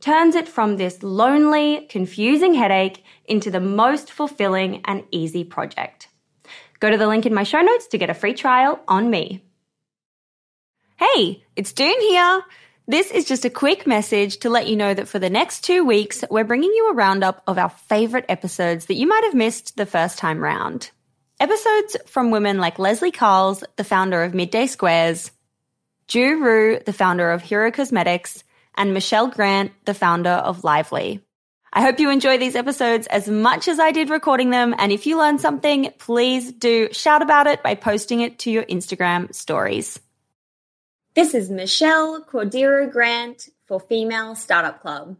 turns it from this lonely, confusing headache into the most fulfilling and easy project. Go to the link in my show notes to get a free trial on me. Hey, it's Doone here. This is just a quick message to let you know that for the next two weeks, we're bringing you a roundup of our favorite episodes that you might have missed the first time round. Episodes from women like Leslie Carles, the founder of Midday Squares, Ju Rhee, the founder of Hero Cosmetics, and Michelle Grant, the founder of Lively. I hope you enjoy these episodes as much as I did recording them. And if you learned something, please do shout about it by posting it to your Instagram stories. This is Michelle Cordeiro Grant for Female Startup Club.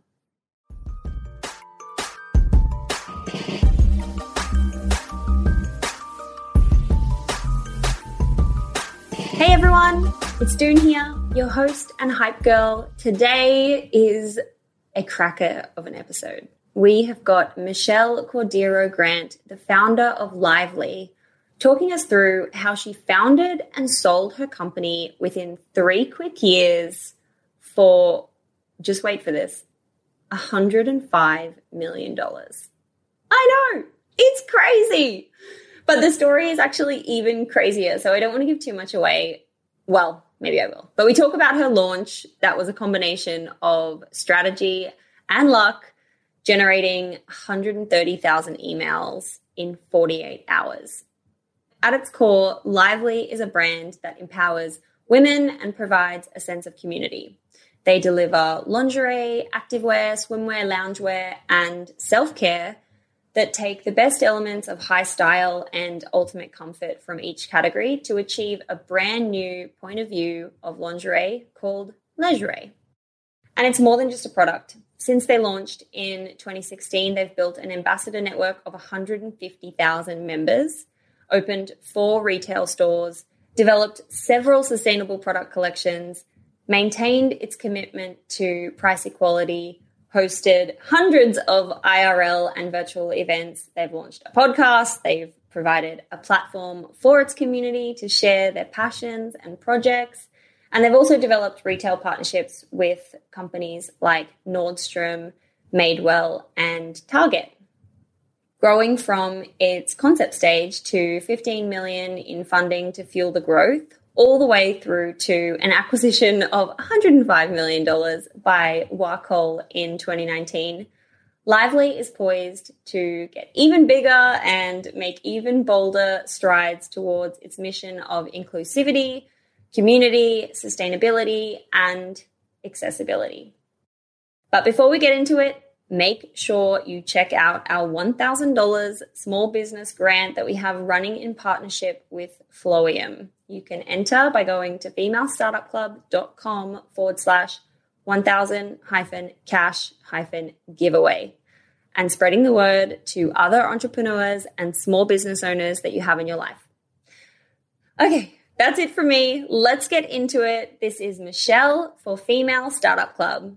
Hey everyone, it's Doone here, your host and hype girl. Today is a cracker of an episode. We have got Michelle Cordeiro Grant, the founder of Lively, talking us through how she founded and sold her company within three quick years for, just wait for this, $105 million. I know, it's crazy. But the story is actually even crazier. So I don't want to give too much away. Well, maybe I will. But we talk about her launch. That was a combination of strategy and luck, generating 130,000 emails in 48 hours. At its core, Lively is a brand that empowers women and provides a sense of community. They deliver lingerie, activewear, swimwear, loungewear, and self care that take the best elements of high style and ultimate comfort from each category to achieve a brand new point of view of lingerie called Leisurée. And it's more than just a product. Since they launched in 2016, they've built an ambassador network of 150,000 members, opened four retail stores, developed several sustainable product collections, maintained its commitment to price equality, hosted hundreds of IRL and virtual events. They've launched a podcast. They've provided a platform for its community to share their passions and projects. And they've also developed retail partnerships with companies like Nordstrom, Madewell, and Target. Growing from its concept stage to 15 million in funding to fuel the growth, all the way through to an acquisition of $105 million by Wacoal in 2019, Lively is poised to get even bigger and make even bolder strides towards its mission of inclusivity, community, sustainability, and accessibility. But before we get into it, make sure you check out our $1,000 small business grant that we have running in partnership with Flowium. You can enter by going to femalestartupclub.com forward slash 1000 hyphen cash hyphen giveaway and spreading the word to other entrepreneurs and small business owners that you have in your life. Okay, that's it for me. Let's get into it. This is Michelle for Female Startup Club.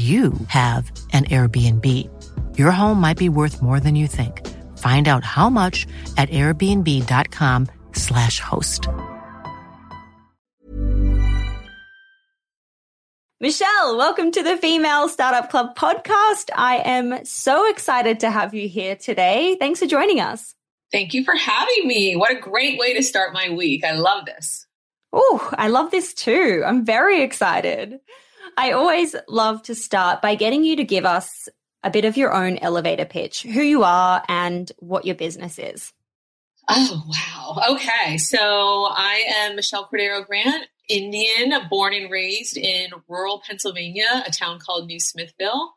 you have an Airbnb. Your home might be worth more than you think. Find out how much at airbnb.com/slash host. Michelle, welcome to the Female Startup Club podcast. I am so excited to have you here today. Thanks for joining us. Thank you for having me. What a great way to start my week. I love this. Oh, I love this too. I'm very excited. I always love to start by getting you to give us a bit of your own elevator pitch, who you are and what your business is. Oh, wow. Okay. So I am Michelle Cordeiro Grant, Indian, born and raised in rural Pennsylvania, a town called New Smithville.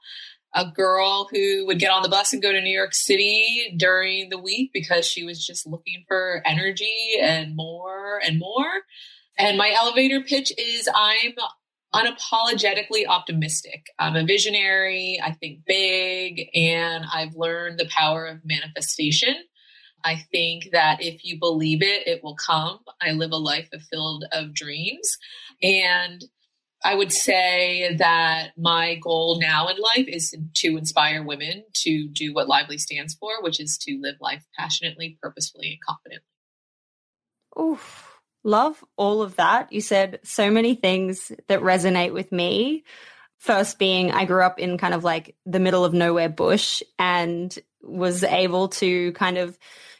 A girl who would get on the bus and go to New York City during the week because she was just looking for energy and more and more. And my elevator pitch is I'm unapologetically optimistic. I'm a visionary, I think big, and I've learned the power of manifestation. I think that if you believe it, it will come. I live a life filled of dreams. And I would say that my goal now in life is to inspire women to do what Lively stands for, which is to live life passionately, purposefully, and confidently. Oof. Love all of that. You said so many things that resonate with me. First being I grew up in kind of like the middle of nowhere bush and was able to kind of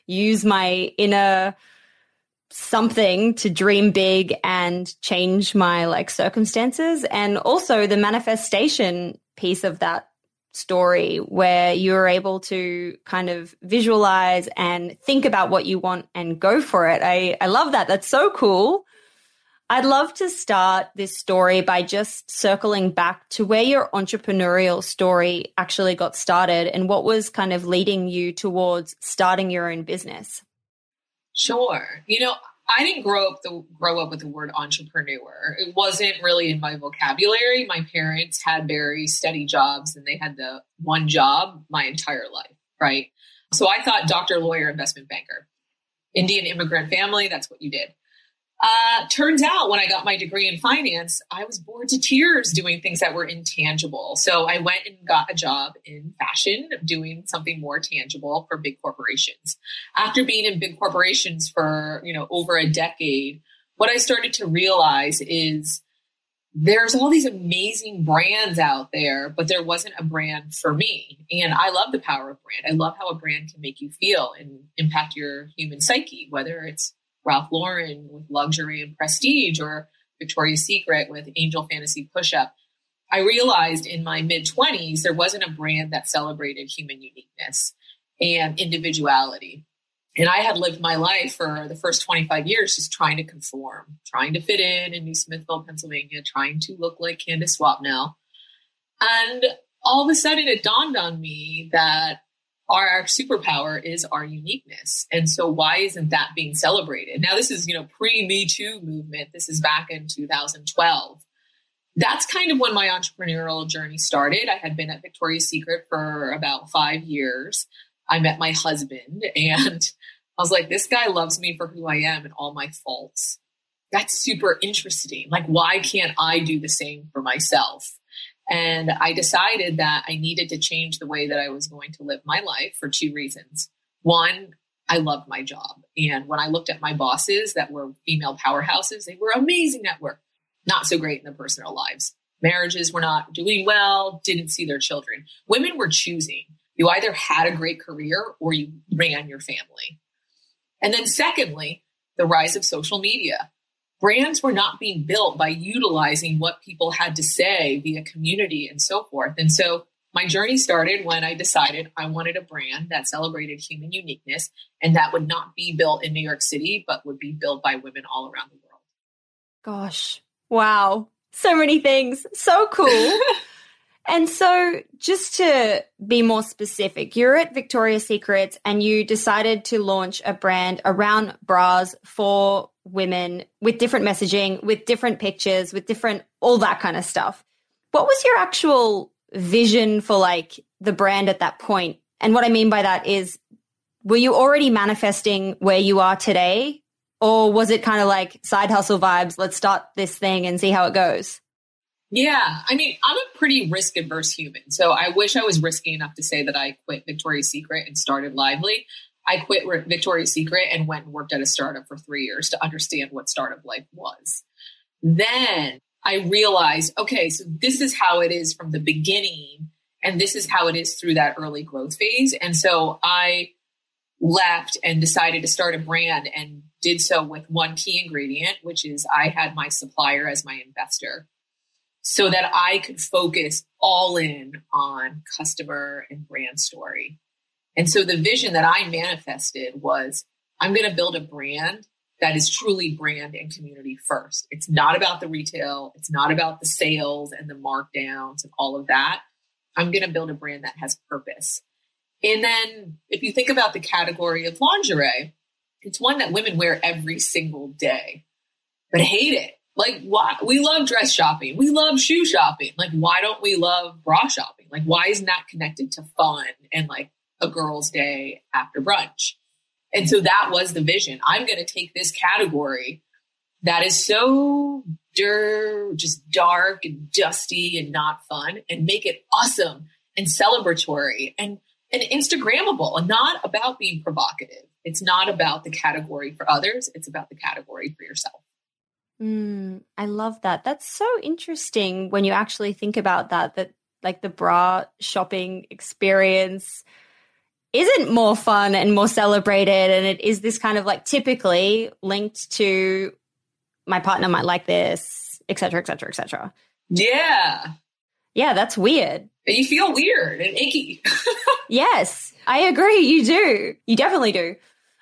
use my inner something to dream big and change my like circumstances and also the manifestation piece of that story where you're able to kind of visualize and think about what you want and go for it. I, I love that. That's so cool. I'd love to start this story by just circling back to where your entrepreneurial story actually got started and what was kind of leading you towards starting your own business. Sure. You know, I didn't grow up the grow up with the word entrepreneur. It wasn't really in my vocabulary. My parents had very steady jobs and they had the one job my entire life, right? So I thought doctor, lawyer, investment banker. Indian immigrant family, that's what you did. Uh, turns out when I got my degree in finance, I was bored to tears doing things that were intangible. So I went and got a job in fashion, doing something more tangible for big corporations. After being in big corporations for, you know, over a decade, what I started to realize is there's all these amazing brands out there, but there wasn't a brand for me. And I love the power of brand. I love how a brand can make you feel and impact your human psyche, whether it's Ralph Lauren with luxury and prestige or Victoria's Secret with Angel Fantasy Push Up. I realized in my mid 20s there wasn't a brand that celebrated human uniqueness and individuality. And I had lived my life for the first 25 years just trying to conform, trying to fit in in New Smithville, Pennsylvania, trying to look like Candice Swanepoel. And all of a sudden it dawned on me that our, our superpower is our uniqueness. And so why isn't that being celebrated? Now this is, you know, pre Me Too movement. This is back in 2012. That's kind of when my entrepreneurial journey started. I had been at Victoria's Secret for about five years. I met my husband and I was like, this guy loves me for who I am and all my faults. That's super interesting. Like, why can't I do the same for myself? And I decided that I needed to change the way that I was going to live my life for two reasons. One, I loved my job. And when I looked at my bosses that were female powerhouses, they were amazing at work, not so great in their personal lives. Marriages were not doing well, didn't see their children. Women were choosing. You either had a great career or you ran your family. And then secondly, the rise of social media brands were not being built by utilizing what people had to say via community and so forth. And so my journey started when I decided I wanted a brand that celebrated human uniqueness and that would not be built in New York City, but would be built by women all around the world. Gosh, wow. So many things. So cool. and so, just to be more specific, you're at Victoria's Secret and you decided to launch a brand around bras for women with different messaging, with different pictures, with different, all that kind of stuff. What was your actual vision for like the brand at that point? And what I mean by that is, were you already manifesting where you are today? Or was it kind of like side hustle vibes? Let's start this thing and see how it goes. Yeah, I mean, I'm a pretty risk adverse human. So I wish I was risky enough to say that I quit Victoria's Secret and started Lively. I quit Victoria's Secret and went and worked at a startup for three years to understand what startup life was. Then I realized, okay, so this is how it is from the beginning, and this is how it is through that early growth phase. And so I left and decided to start a brand and did so with one key ingredient, which is I had my supplier as my investor so that I could focus all in on customer and brand story. And so the vision that I manifested was I'm going to build a brand that is truly brand and community first. It's not about the retail, it's not about the sales and the markdowns and all of that. I'm going to build a brand that has purpose. And then if you think about the category of lingerie, it's one that women wear every single day, but hate it. Like, why? We love dress shopping. We love shoe shopping. Like, why don't we love bra shopping? Like, why isn't that connected to fun and like a girl's day after brunch. And so that was the vision. I'm going to take this category that is so dir- just dark and dusty and not fun and make it awesome and celebratory and, and Instagrammable and not about being provocative. It's not about the category for others. It's about the category for yourself. Mm, I love that. That's so interesting when you actually think about that, that like the bra shopping experience isn't more fun and more celebrated and it is this kind of like typically linked to my partner might like this etc etc etc yeah. Yeah that's weird. You feel weird and icky. Yes i agree you do. You definitely do.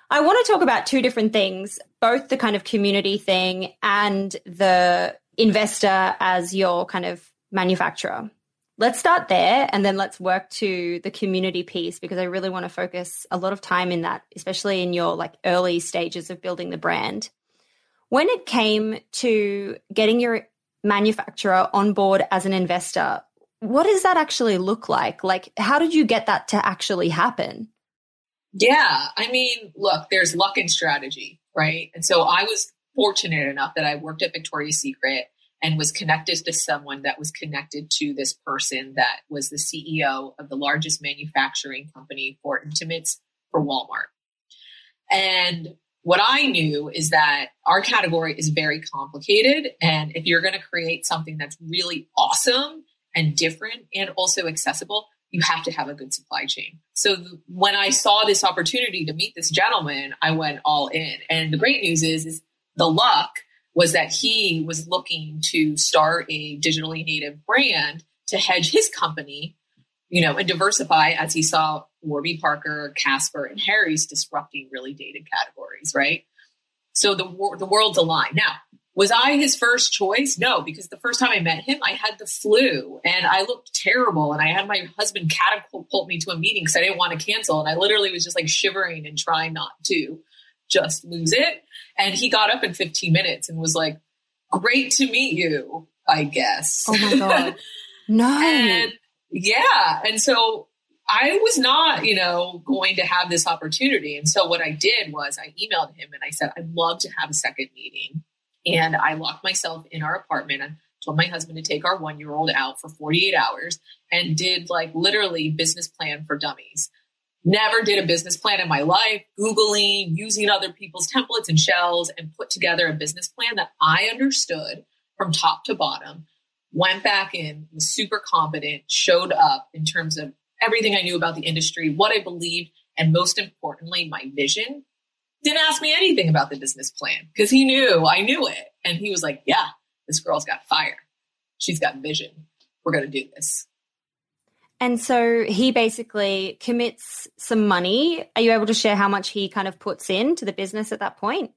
I want to talk about two different things both the kind of community thing and the investor as your kind of manufacturer let's start there and then let's work to the community piece because I really want to focus a lot of time in that, especially in your like early stages of building the brand. When it came to getting your manufacturer on board as an investor, what does that actually look like? Like, how did you get that to actually happen? Yeah, I mean, look, there's luck and strategy, right? And so I was fortunate enough that I worked at Victoria's Secret and was connected to someone that was connected to this person that was the CEO of the largest manufacturing company for intimates for Walmart. And what I knew is that our category is very complicated. And if you're going to create something that's really awesome and different and also accessible, you have to have a good supply chain. So th- when I saw this opportunity to meet this gentleman, I went all in. And the great news is, is the luck was that he was looking to start a digitally native brand to hedge his company, you know, and diversify as he saw Warby Parker, Casper, and Harry's disrupting really dated categories, right? So the the world's aligned. Now, was I his first choice? No, because the first time I met him, I had the flu and I looked terrible, and I had my husband catapult me to a meeting because I didn't want to cancel, and I literally was just like shivering and trying not to just lose it. And he got up in 15 minutes and was like, "Great to meet you." I guess. Oh my god. No. and yeah, and so I was not, you know, going to have this opportunity. And so what I did was I emailed him and I said, I'd love to have a second meeting. And I locked myself in our apartment. I told my husband to take our one year old out for 48 hours and did like literally business plan for dummies. Never did a business plan in my life, Googling, using other people's templates and shells, and put together a business plan that I understood from top to bottom. Went back in, was super competent, showed up in terms of everything I knew about the industry, what I believed, and most importantly, my vision. Didn't ask me anything about the business plan because he knew I knew it. And he was like, Yeah, this girl's got fire. She's got vision. We're going to do this. And so he basically commits some money. Are you able to share how much he kind of puts into the business at that point?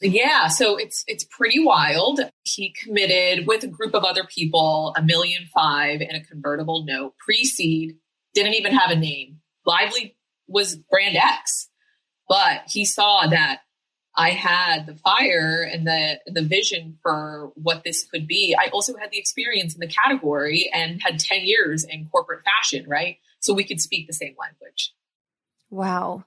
Yeah, so it's it's pretty wild. He committed with a group of other people a million five in a convertible note pre-seed didn't even have a name. Lively was brand X, but he saw that I had the fire and the the vision for what this could be. I also had the experience in the category and had 10 years in corporate fashion, right? So we could speak the same language. Wow.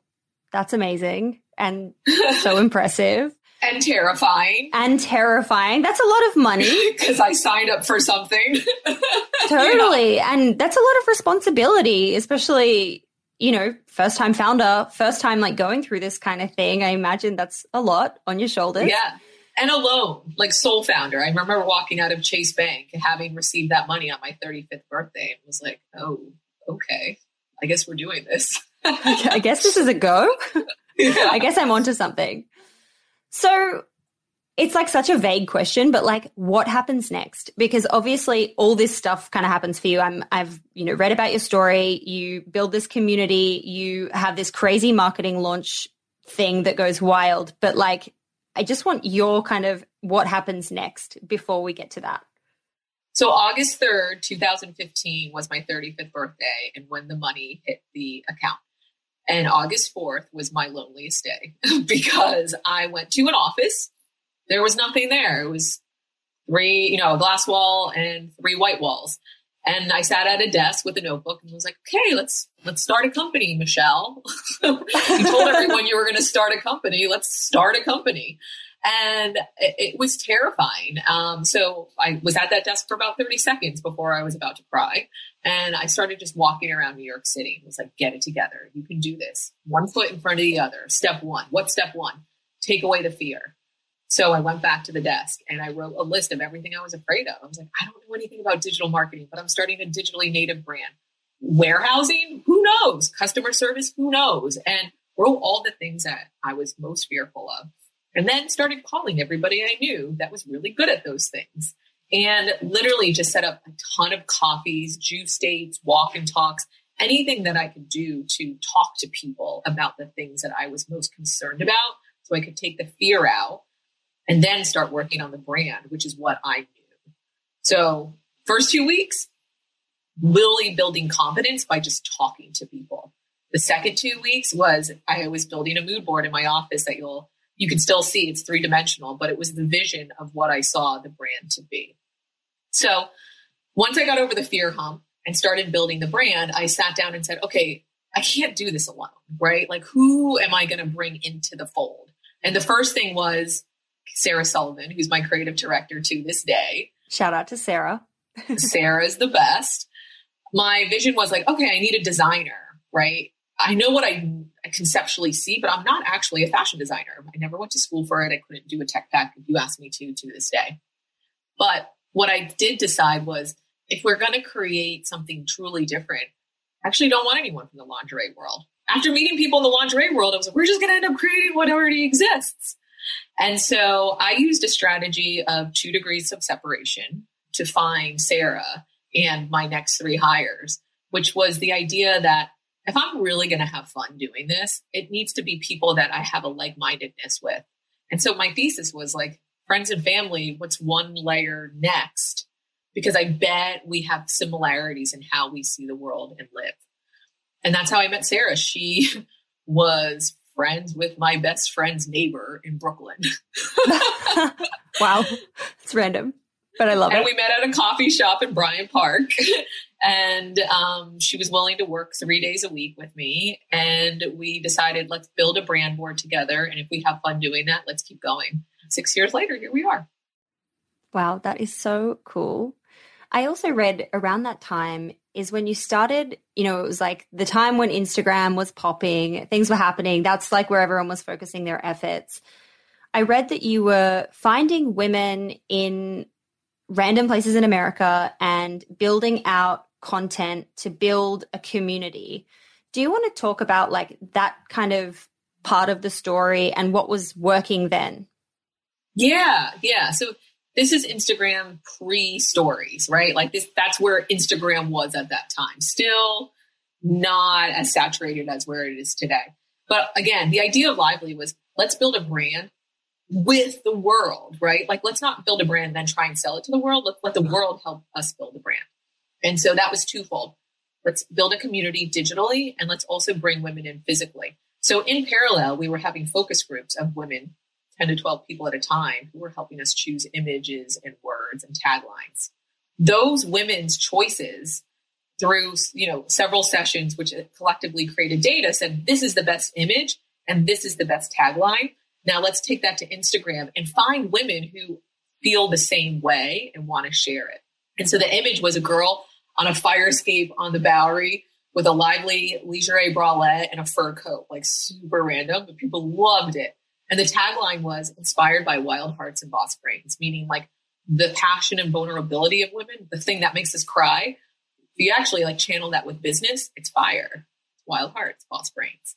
That's amazing and so impressive. And terrifying. And terrifying. That's a lot of money. Because I signed up for something. totally. And that's a lot of responsibility, especially, you know, first time founder, first time like going through this kind of thing. I imagine that's a lot on your shoulders. Yeah. And alone, like sole founder. I remember walking out of Chase Bank and having received that money on my 35th birthday and was like, oh, okay. I guess we're doing this. I guess this is a go. Yeah. I guess I'm onto something. So it's like such a vague question, but like what happens next? Because obviously all this stuff kind of happens for you. I'm I've, you know, read about your story, you build this community, you have this crazy marketing launch thing that goes wild, but like I just want your kind of what happens next before we get to that. So August 3rd, 2015 was my 35th birthday and when the money hit the account. And August 4th was my loneliest day because I went to an office. There was nothing there. It was three, you know, a glass wall and three white walls. And I sat at a desk with a notebook and was like, okay, let's, let's start a company, Michelle. you told everyone you were going to start a company. Let's start a company. And it, it was terrifying. Um, so I was at that desk for about 30 seconds before I was about to cry. And I started just walking around New York City and was like, get it together. You can do this. One foot in front of the other. Step one. What's step one? Take away the fear. So I went back to the desk and I wrote a list of everything I was afraid of. I was like, I don't know anything about digital marketing, but I'm starting a digitally native brand. Warehousing? Who knows? Customer service? Who knows? And wrote all the things that I was most fearful of. And then started calling everybody I knew that was really good at those things and literally just set up a ton of coffees, juice dates, walk and talks, anything that I could do to talk to people about the things that I was most concerned about so I could take the fear out and then start working on the brand, which is what I knew. So, first two weeks, really building confidence by just talking to people. The second two weeks was I was building a mood board in my office that you'll you can still see it's three dimensional, but it was the vision of what I saw the brand to be. So once I got over the fear hump and started building the brand, I sat down and said, okay, I can't do this alone, right? Like, who am I going to bring into the fold? And the first thing was Sarah Sullivan, who's my creative director to this day. Shout out to Sarah. Sarah is the best. My vision was like, okay, I need a designer, right? I know what I, I conceptually see, but I'm not actually a fashion designer. I never went to school for it. I couldn't do a tech pack if you asked me to to this day. But what I did decide was if we're going to create something truly different, I actually don't want anyone from the lingerie world. After meeting people in the lingerie world, I was like, we're just going to end up creating what already exists. And so I used a strategy of two degrees of separation to find Sarah and my next three hires, which was the idea that if I'm really going to have fun doing this, it needs to be people that I have a like mindedness with. And so my thesis was like, friends and family, what's one layer next? Because I bet we have similarities in how we see the world and live. And that's how I met Sarah. She was friends with my best friend's neighbor in Brooklyn. wow. It's random, but I love and it. we met at a coffee shop in Bryant Park. and um, she was willing to work three days a week with me. And we decided, let's build a brand board together. And if we have fun doing that, let's keep going. Six years later, here we are. Wow, that is so cool. I also read around that time is when you started, you know, it was like the time when Instagram was popping, things were happening. That's like where everyone was focusing their efforts. I read that you were finding women in random places in America and building out content to build a community. Do you want to talk about like that kind of part of the story and what was working then? Yeah, yeah. So this is Instagram pre stories, right? Like this, that's where Instagram was at that time. Still not as saturated as where it is today. But again, the idea of Lively was let's build a brand with the world, right? Like let's not build a brand and then try and sell it to the world. Let's let the world help us build a brand. And so that was twofold. Let's build a community digitally and let's also bring women in physically. So in parallel, we were having focus groups of women 10 to 12 people at a time who were helping us choose images and words and taglines. Those women's choices through, you know, several sessions, which collectively created data said, this is the best image and this is the best tagline. Now let's take that to Instagram and find women who feel the same way and want to share it. And so the image was a girl on a fire escape on the Bowery with a lively lingerie bralette and a fur coat, like super random, but people loved it. And the tagline was inspired by wild hearts and boss brains, meaning like the passion and vulnerability of women, the thing that makes us cry. If you actually like channel that with business, it's fire, wild hearts, boss brains.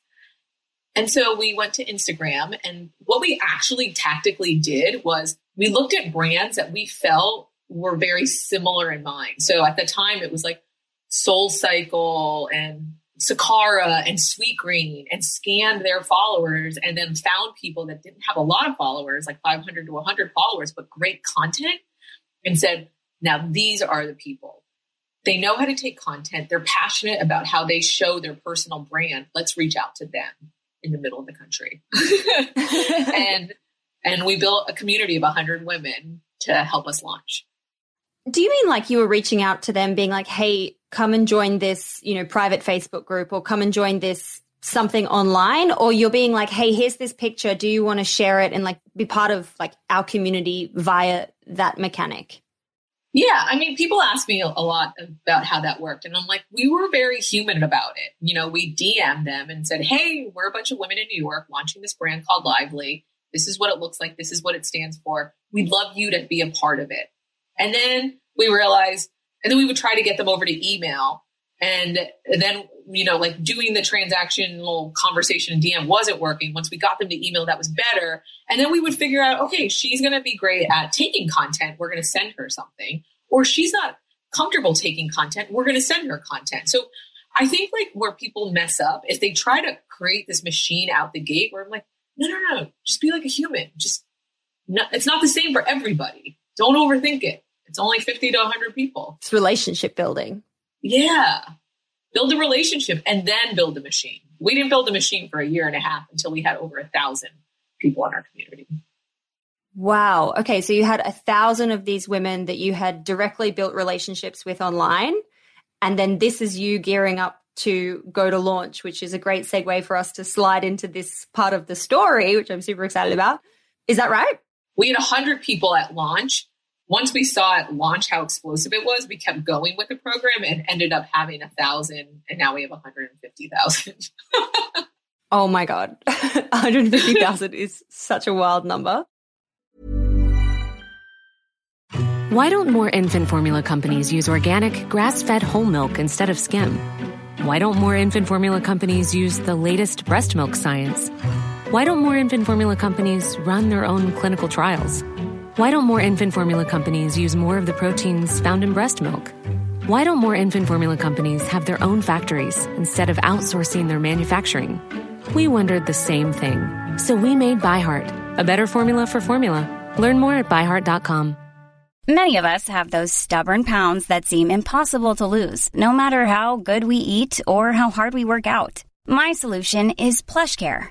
And so we went to Instagram and what we actually tactically did was we looked at brands that we felt were very similar in mind. So at the time it was like Soul Cycle and Sakara and Sweetgreen and scanned their followers and then found people that didn't have a lot of followers, like 500 to 100 followers, but great content and said, now these are the people. They know how to take content. They're passionate about how they show their personal brand. Let's reach out to them in the middle of the country. and and we built a community of 100 women to help us launch. Do you mean like you were reaching out to them being like, "Hey, come and join this, you know, private Facebook group or come and join this something online or you're being like, "Hey, here's this picture. Do you want to share it and like be part of like our community via that mechanic?" Yeah, I mean, people ask me a lot about how that worked, and I'm like, we were very human about it. You know, we DM'd them and said, "Hey, we're a bunch of women in New York launching this brand called Lively. This is what it looks like. This is what it stands for. We'd love you to be a part of it." And then we realized, and then we would try to get them over to email, and then you know, like doing the transactional conversation in DM wasn't working. Once we got them to email, that was better. And then we would figure out, okay, she's going to be great at taking content. We're going to send her something. Or she's not comfortable taking content. We're going to send her content. So I think like where people mess up is they try to create this machine out the gate where I'm like, no, no, no, just be like a human. Just, no, it's not the same for everybody. Don't overthink it. It's only 50 to 100 people. It's relationship building. Yeah build a relationship and then build a machine. We didn't build a machine for a year and a half until we had over a thousand people in our community. Wow. Okay. So you had a thousand of these women that you had directly built relationships with online. And then this is you gearing up to go to launch, which is a great segue for us to slide into this part of the story, which I'm super excited about. Is that right? We had 100 people at launch. Once we saw it launch how explosive it was, we kept going with the program and ended up having a thousand, and now we have 150,000. oh my God. 150,000 is such a wild number. Why don't more infant formula companies use organic, grass fed whole milk instead of skim? Why don't more infant formula companies use the latest breast milk science? Why don't more infant formula companies run their own clinical trials? Why don't more infant formula companies use more of the proteins found in breast milk? Why don't more infant formula companies have their own factories instead of outsourcing their manufacturing? We wondered the same thing. So we made ByHeart, a better formula for formula. Learn more at byheart.com. Many of us have those stubborn pounds that seem impossible to lose, no matter how good we eat or how hard we work out. My solution is PlushCare.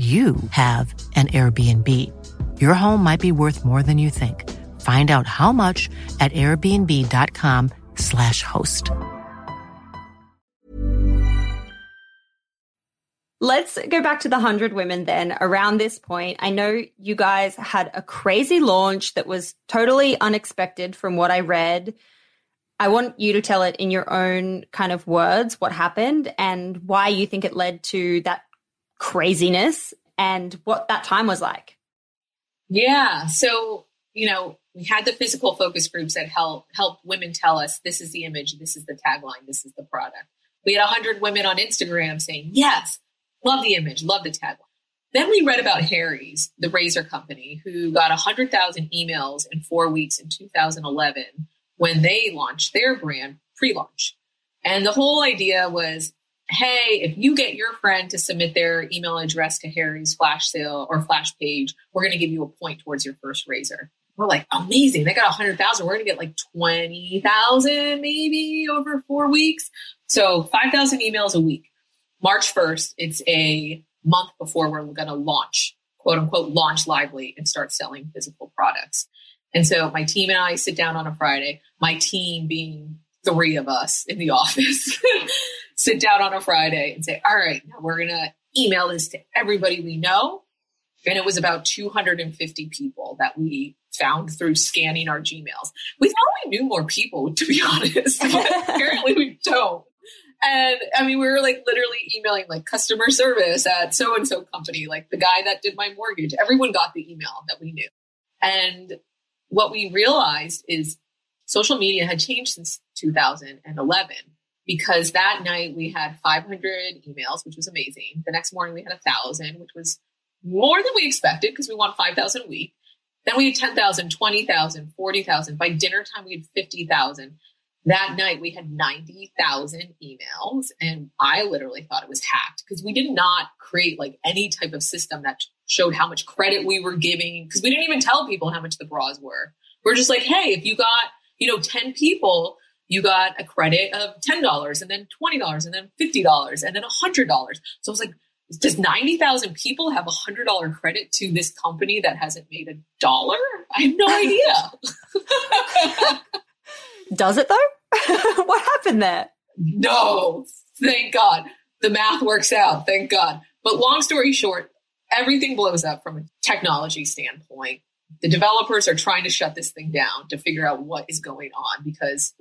you have an Airbnb. Your home might be worth more than you think. Find out how much at airbnb.com/slash host. Let's go back to the 100 women then. Around this point, I know you guys had a crazy launch that was totally unexpected from what I read. I want you to tell it in your own kind of words what happened and why you think it led to that craziness and what that time was like. Yeah. So, you know, we had the physical focus groups that help help women tell us this is the image, this is the tagline, this is the product. We had 100 women on Instagram saying, yes, love the image, love the tagline. Then we read about Harry's, the razor company, who got 100,000 emails in four weeks in 2011 when they launched their brand pre launch. And the whole idea was hey, if you get your friend to submit their email address to Harry's flash sale or flash page, we're going to give you a point towards your first razor. We're like, amazing. They got 100,000. We're going to get like 20,000 maybe over four weeks. So 5,000 emails a week. March 1st, it's a month before we're going to launch, quote unquote, launch lively and start selling physical products. And so my team and I sit down on a Friday, my team being three of us in the office. Sit down on a Friday and say, all right, now we're going to email this to everybody we know. And it was about 250 people that we found through scanning our Gmails. We thought we knew more people, to be honest, but apparently we don't. And I mean, we were like literally emailing like customer service at so and so company, like the guy that did my mortgage. Everyone got the email that we knew. And what we realized is social media had changed since 2011 because that night we had 500 emails, which was amazing. The next morning we had a thousand, which was more than we expected because we want 5,000 a week. Then we had 10,000, 20,000, 40,000. By dinner time, we had 50,000. that night we had 90,000 emails and I literally thought it was hacked because we did not create like any type of system that showed how much credit we were giving because we didn't even tell people how much the bras were. We're just like, hey, if you got, you know, 10 people, you got a credit of $10 and then $20 and then $50 and then $100. So I was like, does 90,000 people have a $100 credit to this company that hasn't made a dollar? I have no idea. Does it though? what happened there? No, thank God. The math works out, thank God. But long story short, everything blows up from a technology standpoint. The developers are trying to shut this thing down to figure out what is going on because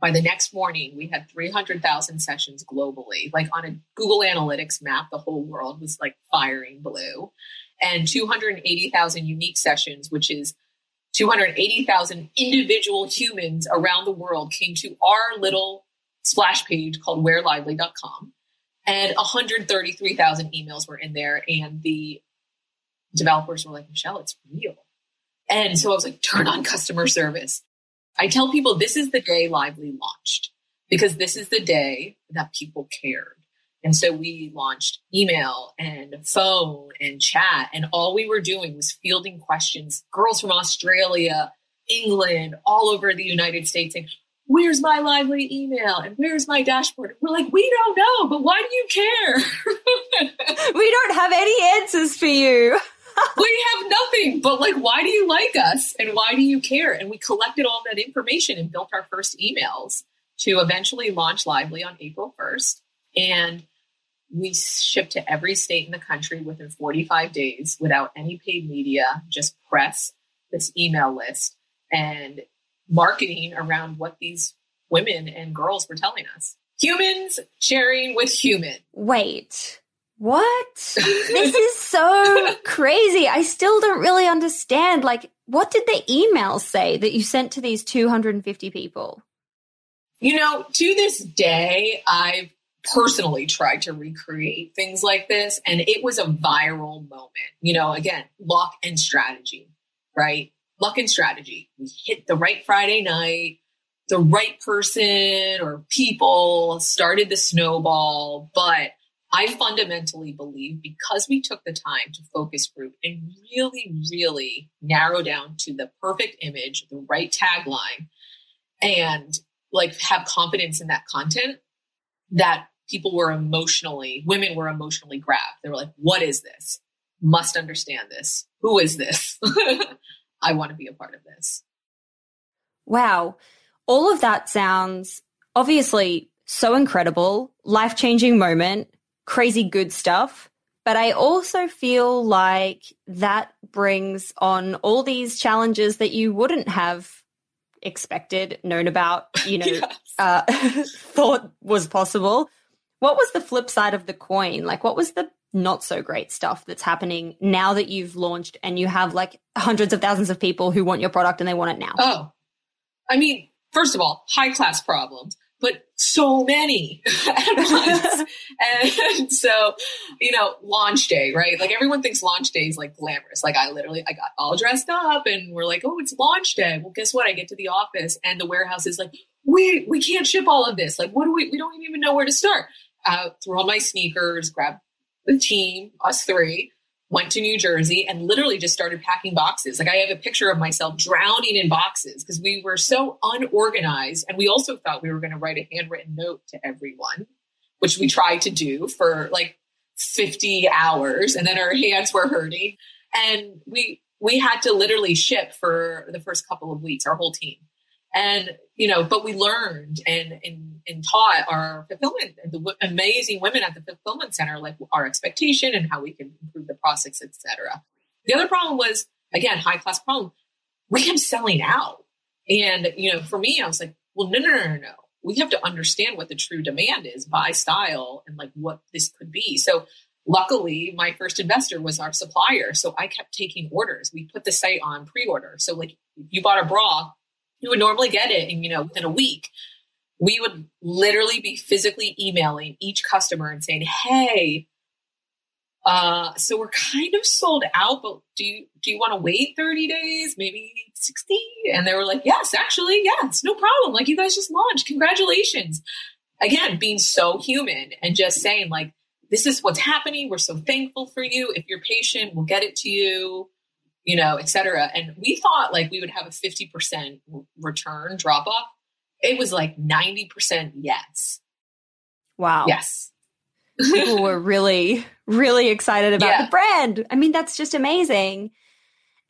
by the next morning, we had 300,000 sessions globally. Like on a Google Analytics map, the whole world was like firing blue. And 280,000 unique sessions, which is 280,000 individual humans around the world came to our little splash page called wearlively.com. And 133,000 emails were in there. And the developers were like, Michelle, it's real. And so I was like, turn on customer service. I tell people this is the day Lively launched because this is the day that people cared. And so we launched email and phone and chat, and all we were doing was fielding questions. Girls from Australia, England, all over the United States saying, Where's my lively email? And where's my dashboard? We're like, we don't know, but why do you care? we don't have any answers for you. We have nothing, but like, why do you like us and why do you care? And we collected all that information and built our first emails to eventually launch Lively on April 1st. And we shipped to every state in the country within 45 days without any paid media, just press, this email list, and marketing around what these women and girls were telling us. Humans sharing with humans. Wait, what? this is so crazy. I still don't really understand. Like, what did the email say that you sent to these 250 people? You know, to this day, I've personally tried to recreate things like this, and it was a viral moment. You know, again, luck and strategy, right? Luck and strategy. We hit the right Friday night, the right person or people started the snowball, but I fundamentally believe because we took the time to focus group and really, really narrow down to the perfect image, the right tagline, and like have confidence in that content, that people were emotionally, women were emotionally grabbed. They were like, what is this? Must understand this. Who is this? I want to be a part of this. Wow. All of that sounds obviously so incredible, life changing moment crazy good stuff. But I also feel like that brings on all these challenges that you wouldn't have expected, known about, you know, yes. uh, thought was possible. What was the flip side of the coin? Like, what was the not so great stuff that's happening now that you've launched and you have like hundreds of thousands of people who want your product and they want it now? Oh, I mean, first of all, high class problems but so many at once. and so, you know, launch day, right? Like everyone thinks launch day is like glamorous. Like I literally, I got all dressed up and we're like, oh, it's launch day. Well, guess what? I get to the office and the warehouse is like, we, we can't ship all of this. Like, what do we, we don't even know where to start. Uh, threw on my sneakers, grab the team, us three, went to New Jersey and literally just started packing boxes. Like I have a picture of myself drowning in boxes because we were so unorganized. And we also thought we were going to write a handwritten note to everyone, which we tried to do for like 50 hours. And then our hands were hurting. And we, we had to literally ship for the first couple of weeks, our whole team. And, you know, but we learned and, and, and taught our fulfillment, the w- amazing women at the fulfillment center, like our expectation and how we can improve the process, etc. The other problem was, again, high class problem. We kept selling out. And, you know, for me, I was like, well, no, no, no, no, no. We have to understand what the true demand is by style and like what this could be. So luckily my first investor was our supplier. So I kept taking orders. We put the site on pre-order. So like if you bought a bra, you would normally get it in, you know, within a week. We would literally be physically emailing each customer and saying, Hey, Uh, so we're kind of sold out, but do you do you want to wait 30 days, maybe 60? And they were like, yes, actually, yes, no problem. Like you guys just launched. Congratulations. Again, being so human and just saying like, this is what's happening. We're so thankful for you. If you're patient, we'll get it to you, you know, et cetera. And we thought like we would have a 50% return drop off. It was like 90% yes. Wow. Yes. People were really, really excited about Yeah. the brand. I mean, that's just amazing.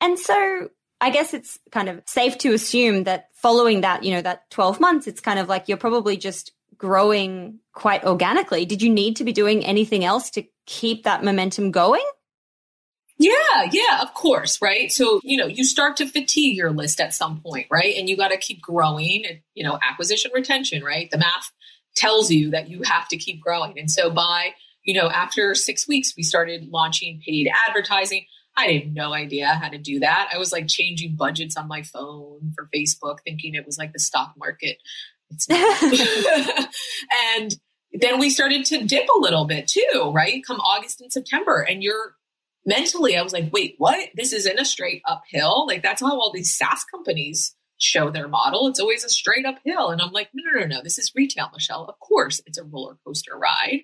And so I guess it's kind of safe to assume that following that, you know, that 12 months, it's kind of like you're probably just growing quite organically. Did you need to be doing anything else to keep that momentum going? Yeah, yeah, of course, right? So, you know, you start to fatigue your list at some point, right? And you got to keep growing and, you know, acquisition retention, right? The math tells you that you have to keep growing. And so by, you know, after six weeks, we started launching paid advertising. I had no idea how to do that. I was like changing budgets on my phone for Facebook, thinking it was like the stock market. It's not. and then we started to dip a little bit too, right? Come August and September. And you're mentally, I was like, wait, what? This isn't a straight uphill. Like that's how all these SaaS companies show their model. It's always a straight uphill. And I'm like, no, no, no, no. This is retail, Michelle. Of course it's a roller coaster ride.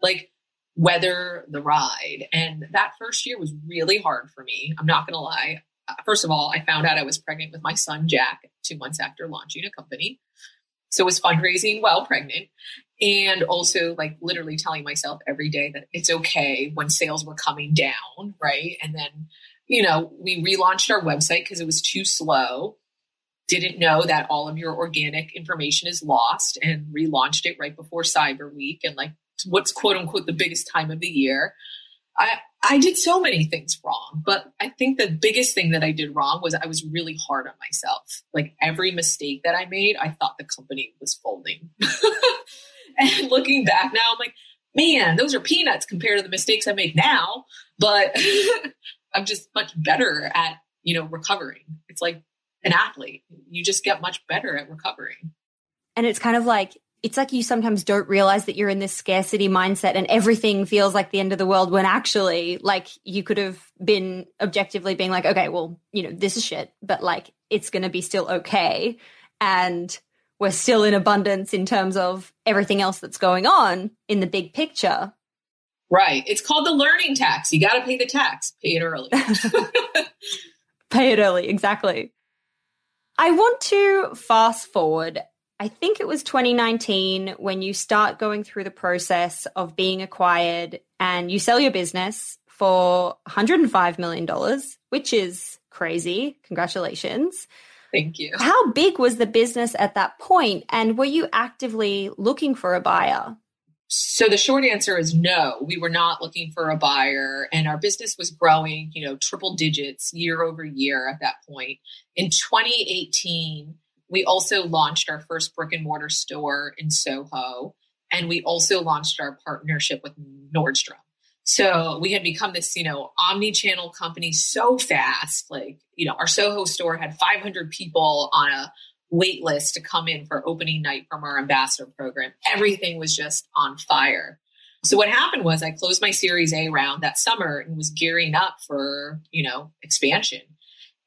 Like weather the ride. And that first year was really hard for me. I'm not going to lie. Uh, First of all, I found out I was pregnant with my son, Jack, two months after launching a company. So was fundraising while pregnant and also like literally telling myself every day that it's okay when sales were coming down. Right. And then, you know, we relaunched our website because it was too slow. Didn't know that all of your organic information is lost and relaunched it right before Cyber Week and like what's quote unquote the biggest time of the year. I, I did so many things wrong, but I think the biggest thing that I did wrong was I was really hard on myself. Like every mistake that I made, I thought the company was folding. and looking back now, I'm like, man, those are peanuts compared to the mistakes I make now. But I'm just much better at, you know, recovering. It's like an athlete. You just get much better at recovering. And it's kind of like, it's like you sometimes don't realize that you're in this scarcity mindset and everything feels like the end of the world when actually, like, you could have been objectively being like, okay, well, you know, this is shit, but like, it's going to be still okay. And we're still in abundance in terms of everything else that's going on in the big picture. Right. It's called the learning tax. You got to pay the tax, pay it early. Pay it early, exactly. I want to fast forward. I think it was 2019 when you start going through the process of being acquired and you sell your business for $105 million, which is crazy. Congratulations. Thank you. How big was the business at that point, And were you actively looking for a buyer? So the short answer is no. We were not looking for a buyer and our business was growing, you know, triple digits year over year at that point. In 2018, we also launched our first brick and mortar store in Soho and we also launched our partnership with Nordstrom. So we had become this, you know, omni-channel company so fast. Like, you know, our Soho store had 500 people on a wait list to come in for opening night from our ambassador program. Everything was just on fire. So what happened was I closed my Series A round that summer and was gearing up for, you know, expansion.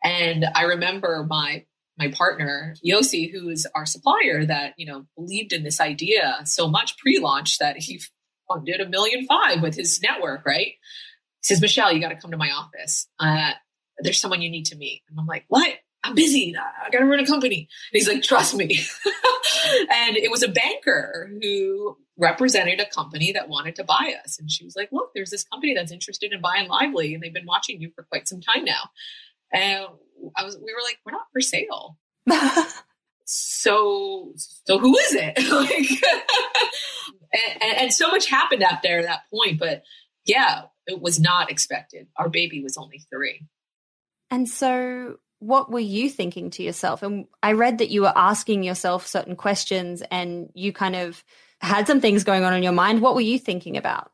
And I remember my my partner, Yossi, who is our supplier that, you know, believed in this idea so much pre-launch that he funded a million five with his network, right? He says, Michelle, you got to come to my office. Uh, there's someone you need to meet. And I'm like, what? I'm busy. I got to run a company. And he's like, trust me. and it was a banker who represented a company that wanted to buy us. And she was like, look, there's this company that's interested in buying Lively and they've been watching you for quite some time now. And I was, we were like, we're not for sale. so, so who is it? like, and, and so much happened out there at that point, but yeah, it was not expected. Our baby was only three. And so, what were you thinking to yourself? And I read that you were asking yourself certain questions and you kind of had some things going on in your mind. What were you thinking about?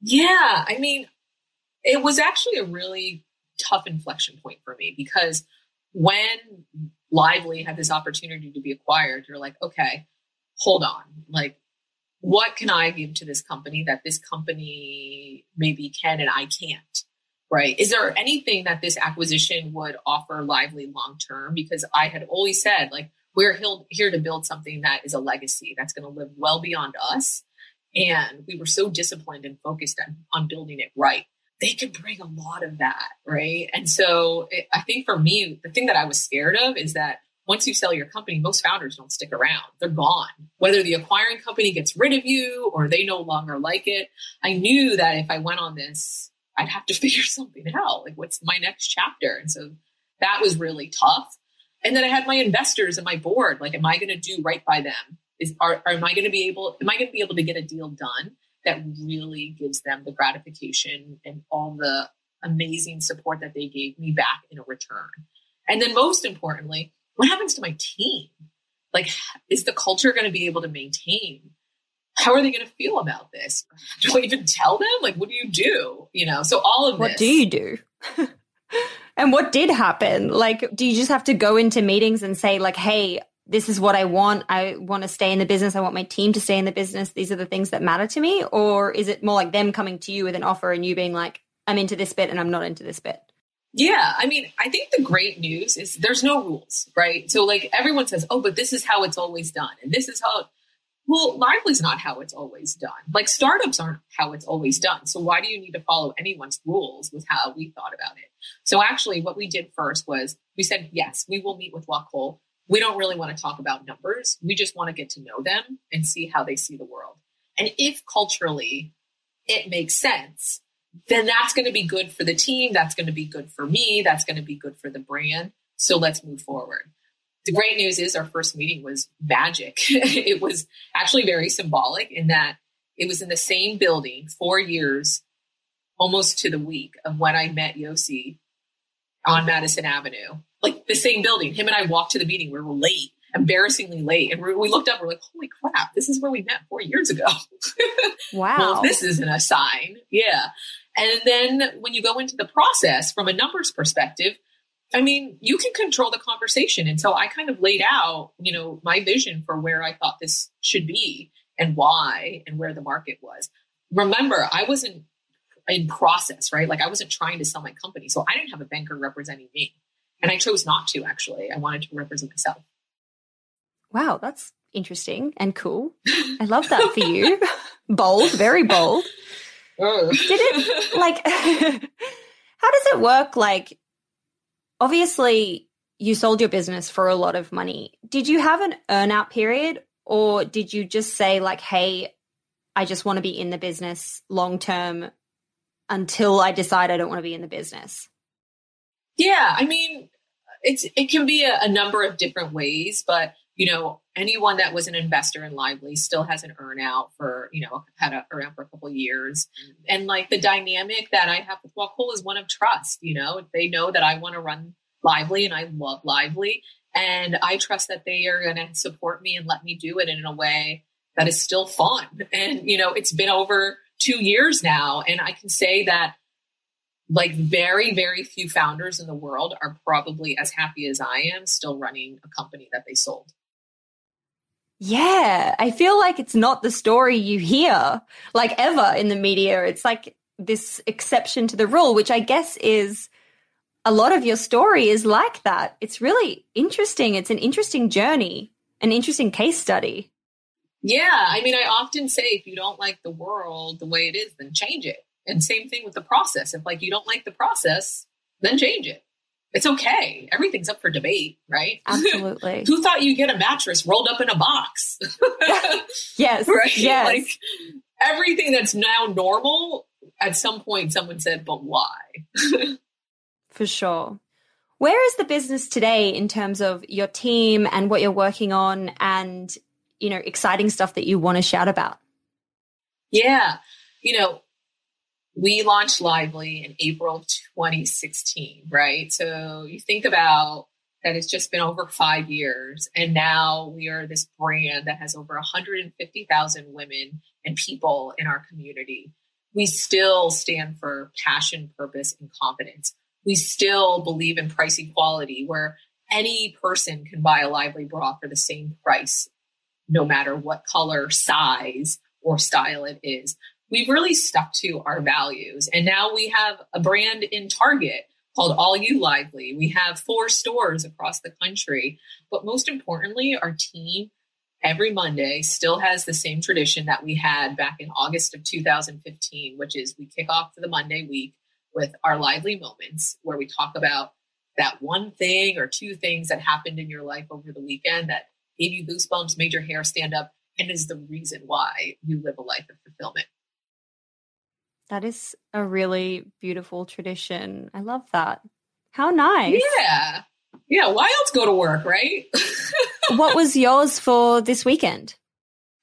Yeah, I mean, it was actually a really tough inflection point for me because when Lively had this opportunity to be acquired, you're like, okay, hold on. Like, what can I give to this company that this company maybe can and I can't? Right. Is there anything that this acquisition would offer Lively long term? Because I had always said, like, we're here to build something that is a legacy that's going to live well beyond us. And we were so disciplined and focused on, on building it right. They can bring a lot of that. Right. And so it, I think for me, the thing that I was scared of is that once you sell your company, most founders don't stick around. They're gone. Whether the acquiring company gets rid of you or they no longer like it. I knew that if I went on this, I'd have to figure something out. Like, what's my next chapter? And so that was really tough. And then I had my investors and my board. Like, am I going to do right by them? Is are, am I going to be able? Am I going to be able to get a deal done that really gives them the gratification and all the amazing support that they gave me back in a return? And then most importantly, what happens to my team? Like, is the culture going to be able to maintain? How are they going to feel about this? Do I even tell them? Like, what do you do? You know, so all of what this. What do you do? and what did happen? Like, do you just have to go into meetings and say, like, hey, this is what I want. I want to stay in the business. I want my team to stay in the business. These are the things that matter to me. Or is it more like them coming to you with an offer and you being like, I'm into this bit and I'm not into this bit? Yeah, I mean, I think the great news is there's no rules, right? So like everyone says, "Oh, but this is how it's always done." And this is how well, Lively's not how it's always done. Like startups aren't how it's always done. So why do you need to follow anyone's rules with how we thought about it? So actually what we did first was we said, yes, we will meet with Wacoal. We don't really want to talk about numbers. We just want to get to know them and see how they see the world. And if culturally it makes sense, then that's going to be good for the team. That's going to be good for me. That's going to be good for the brand. So let's move forward. The great news is our first meeting was magic. it was actually very symbolic in that it was in the same building four years, almost to the week of when I met Yossi on Madison Avenue. Like the same building. Him and I walked to the meeting. We were late embarrassingly late. And we looked up, we're like, holy crap, this is where we met four years ago. Wow. well, this isn't a sign. Yeah. And then when you go into the process from a numbers perspective, I mean, you can control the conversation. And so I kind of laid out, you know, my vision for where I thought this should be and why and where the market was. Remember, I wasn't in process, right? Like I wasn't trying to sell my company. So I didn't have a banker representing me. And I chose not to actually. I wanted to represent myself. Wow, that's interesting and cool. I love that for you. bold, very bold. Oh. Did it like how does it work like obviously you sold your business for a lot of money. Did you have an earnout period or did you just say like hey, I just want to be in the business long term until I decide I don't want to be in the business? Yeah, I mean, it's it can be a, a number of different ways, but you know, anyone that was an investor in Lively still has an earnout for, you know, had a earnout for a couple years. Mm-hmm. And like the dynamic that I have with Wacoal is one of trust, you know, they know that I want to run Lively and I love Lively. And I trust that they are going to support me and let me do it in a way that is still fun. And, you know, it's been over two years now. And I can say that like very, very few founders in the world are probably as happy as I am still running a company that they sold. Yeah, I feel like it's not the story you hear like ever in the media. It's like this exception to the rule, which I guess is a lot of your story is like that. It's really interesting. It's an interesting journey, an interesting case study. Yeah, I mean, I often say if you don't like the world the way it is, then change it. And same thing with the process. If like you don't like the process, then change it it's okay. Everything's up for debate, right? Absolutely. Who thought you'd get a mattress rolled up in a box? yes. right? Yes. Like everything that's now normal, at some point someone said, but why? for sure. Where is the business today in terms of your team and what you're working on and, you know, exciting stuff that you want to shout about? Yeah. You know, we launched Lively in April 2016, right? So you think about that it's just been over five years. And now we are this brand that has over 150,000 women and people in our community. We still stand for passion, purpose, and confidence. We still believe in price equality where any person can buy a lively bra for the same price, no matter what color, size, or style it is. We've really stuck to our values. And now we have a brand in Target called All You Lively. We have four stores across the country. But most importantly, our team every Monday still has the same tradition that we had back in August of 2015, which is we kick off the Monday week with our lively moments where we talk about that one thing or two things that happened in your life over the weekend that gave you goosebumps, made your hair stand up, and is the reason why you live a life of fulfillment. That is a really beautiful tradition. I love that. How nice. Yeah. Yeah. Why else go to work, right? what was yours for this weekend?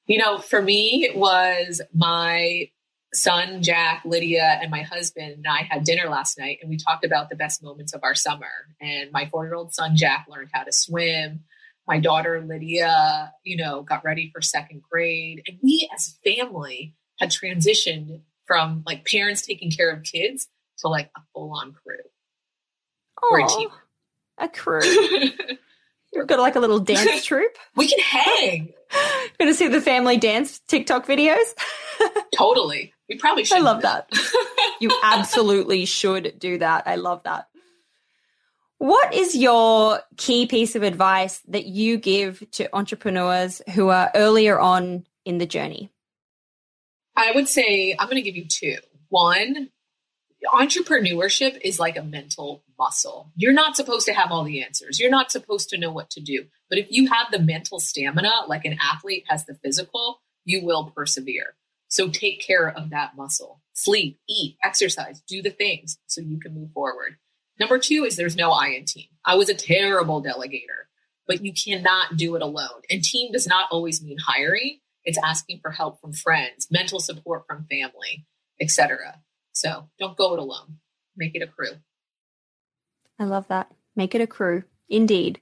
You know, for me, it was my son, Jack, Lydia, and my husband and I had dinner last night and we talked about the best moments of our summer. And my four year old son, Jack, learned how to swim. My daughter, Lydia, you know, got ready for second grade. And we as family had transitioned from like parents taking care of kids to like a full on crew. Oh, a crew. We've got like a little dance troupe. we can hang. Going to see the family dance TikTok videos. totally. We probably should. I love that. you absolutely should do that. I love that. What is your key piece of advice that you give to entrepreneurs who are earlier on in the journey? I would say I'm going to give you two. One, entrepreneurship is like a mental muscle. You're not supposed to have all the answers. You're not supposed to know what to do. But if you have the mental stamina, like an athlete has the physical, you will persevere. So take care of that muscle. Sleep, eat, exercise, do the things so you can move forward. Number two is there's no I in team. I was a terrible delegator, but you cannot do it alone. And team does not always mean hiring. It's asking for help from friends, mental support from family, etc. So don't go it alone. Make it a crew. I love that. Make it a crew. Indeed.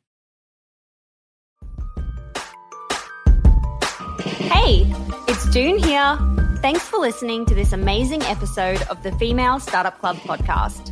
Hey, it's Doone here. Thanks for listening to this amazing episode of the Female Startup Club podcast.